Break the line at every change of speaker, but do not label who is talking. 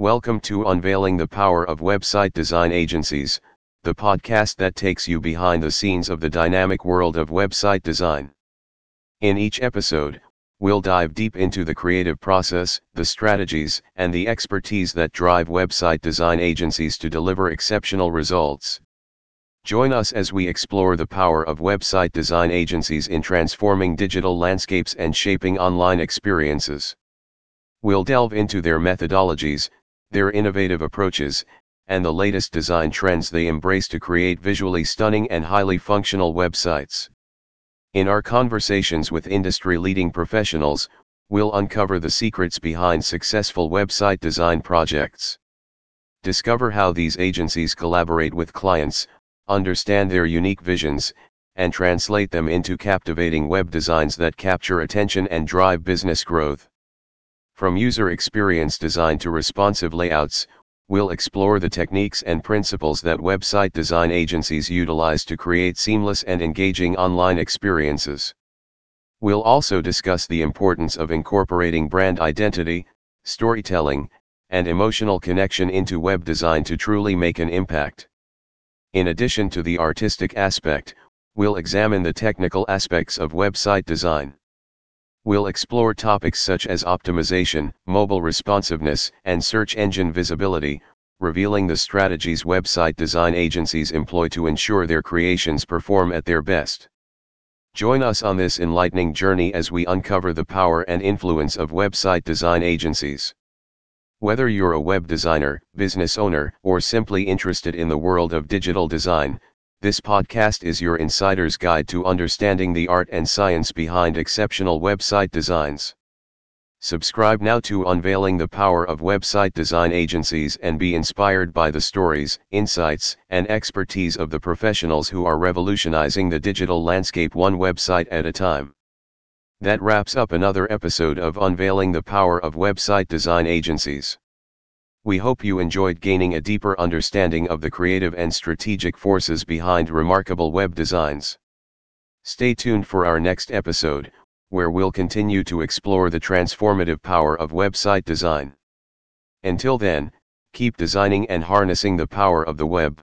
Welcome to Unveiling the Power of Website Design Agencies, the podcast that takes you behind the scenes of the dynamic world of website design. In each episode, we'll dive deep into the creative process, the strategies, and the expertise that drive website design agencies to deliver exceptional results. Join us as we explore the power of website design agencies in transforming digital landscapes and shaping online experiences. We'll delve into their methodologies, their innovative approaches, and the latest design trends they embrace to create visually stunning and highly functional websites. In our conversations with industry leading professionals, we'll uncover the secrets behind successful website design projects. Discover how these agencies collaborate with clients, understand their unique visions, and translate them into captivating web designs that capture attention and drive business growth. From user experience design to responsive layouts, we'll explore the techniques and principles that website design agencies utilize to create seamless and engaging online experiences. We'll also discuss the importance of incorporating brand identity, storytelling, and emotional connection into web design to truly make an impact. In addition to the artistic aspect, we'll examine the technical aspects of website design. We'll explore topics such as optimization, mobile responsiveness, and search engine visibility, revealing the strategies website design agencies employ to ensure their creations perform at their best. Join us on this enlightening journey as we uncover the power and influence of website design agencies. Whether you're a web designer, business owner, or simply interested in the world of digital design, this podcast is your insider's guide to understanding the art and science behind exceptional website designs. Subscribe now to Unveiling the Power of Website Design Agencies and be inspired by the stories, insights, and expertise of the professionals who are revolutionizing the digital landscape one website at a time. That wraps up another episode of Unveiling the Power of Website Design Agencies. We hope you enjoyed gaining a deeper understanding of the creative and strategic forces behind remarkable web designs. Stay tuned for our next episode, where we'll continue to explore the transformative power of website design. Until then, keep designing and harnessing the power of the web.